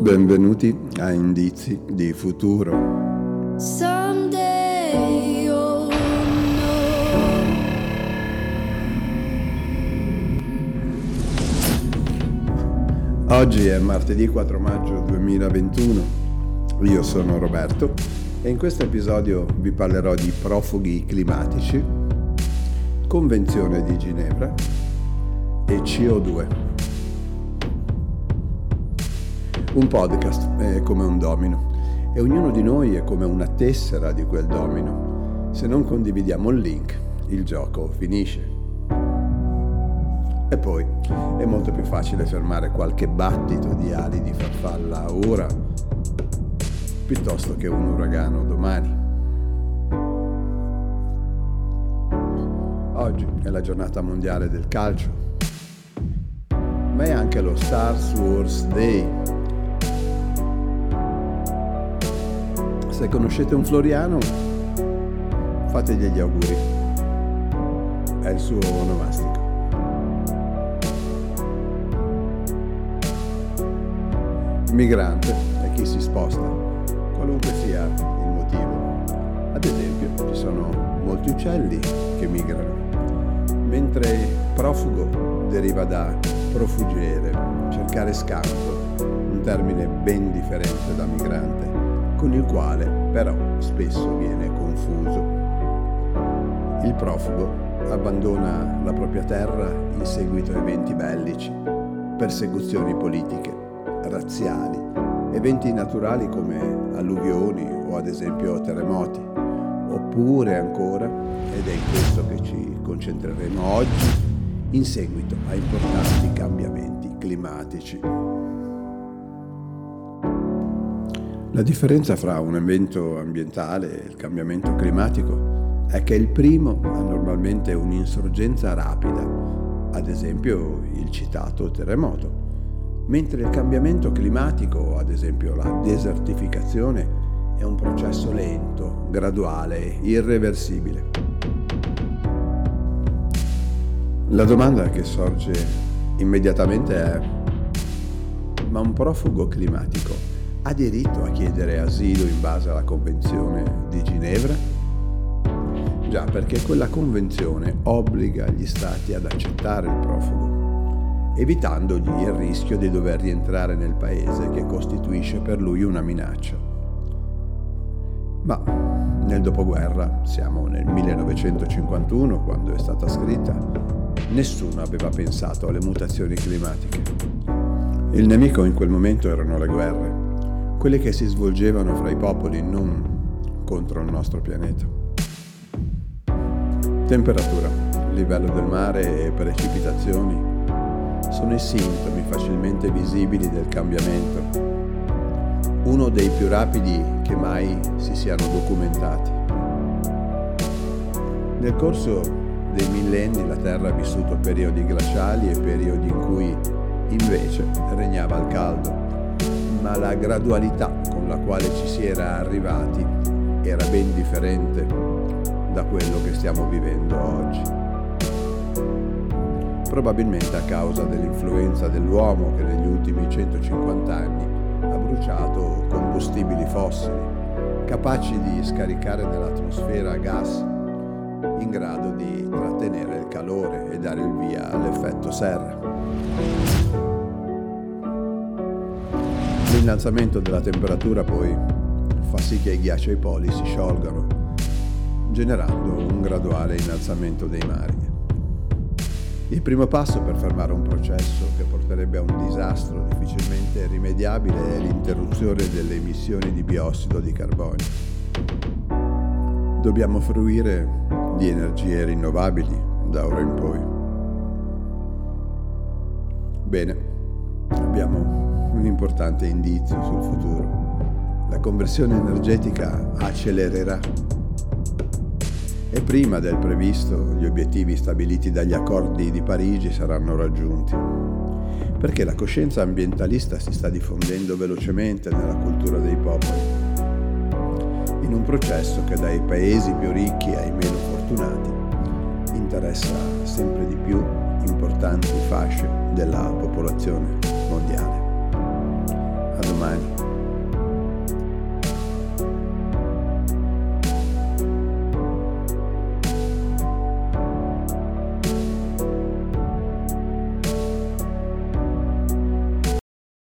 Benvenuti a Indizi di Futuro. Oggi è martedì 4 maggio 2021. Io sono Roberto e in questo episodio vi parlerò di profughi climatici, Convenzione di Ginevra e CO2. Un podcast è come un domino e ognuno di noi è come una tessera di quel domino. Se non condividiamo il link, il gioco finisce. E poi è molto più facile fermare qualche battito di ali di farfalla ora piuttosto che un uragano domani. Oggi è la giornata mondiale del calcio, ma è anche lo Star Wars Day. Se conoscete un Floriano, fategli gli auguri. È il suo onomastico. Migrante è chi si sposta, qualunque sia il motivo. Ad esempio, ci sono molti uccelli che migrano, mentre profugo deriva da profugere, cercare scampo, un termine ben differente da migrante, con il quale però spesso viene confuso. Il profugo abbandona la propria terra in seguito a eventi bellici, persecuzioni politiche, razziali, eventi naturali come alluvioni o ad esempio terremoti, oppure ancora, ed è in questo che ci concentreremo oggi, in seguito a importanti cambiamenti climatici. La differenza fra un evento ambientale e il cambiamento climatico è che il primo ha normalmente un'insorgenza rapida, ad esempio il citato terremoto, mentre il cambiamento climatico, ad esempio la desertificazione, è un processo lento, graduale, irreversibile. La domanda che sorge immediatamente è, ma un profugo climatico ha diritto a chiedere asilo in base alla Convenzione di Ginevra? Già, perché quella convenzione obbliga gli stati ad accettare il profugo, evitandogli il rischio di dover rientrare nel paese che costituisce per lui una minaccia. Ma nel dopoguerra, siamo nel 1951 quando è stata scritta, nessuno aveva pensato alle mutazioni climatiche. Il nemico in quel momento erano le guerre, quelle che si svolgevano fra i popoli, non contro il nostro pianeta. Temperatura, livello del mare e precipitazioni sono i sintomi facilmente visibili del cambiamento, uno dei più rapidi che mai si siano documentati. Nel corso dei millenni la Terra ha vissuto periodi glaciali e periodi in cui invece regnava il caldo, ma la gradualità con la quale ci si era arrivati era ben differente da quello che stiamo vivendo oggi. Probabilmente a causa dell'influenza dell'uomo che negli ultimi 150 anni ha bruciato combustibili fossili, capaci di scaricare nell'atmosfera gas in grado di trattenere il calore e dare il via all'effetto serra. L'innalzamento della temperatura poi fa sì che i ghiacciai poli si sciolgano, generando un graduale innalzamento dei mari. Il primo passo per fermare un processo che porterebbe a un disastro difficilmente rimediabile è l'interruzione delle emissioni di biossido di carbonio. Dobbiamo fruire di energie rinnovabili da ora in poi. Bene, abbiamo un importante indizio sul futuro. La conversione energetica accelererà e prima del previsto gli obiettivi stabiliti dagli accordi di Parigi saranno raggiunti. Perché la coscienza ambientalista si sta diffondendo velocemente nella cultura dei popoli, in un processo che dai paesi più ricchi ai meno fortunati interessa sempre di più importanti fasce della popolazione.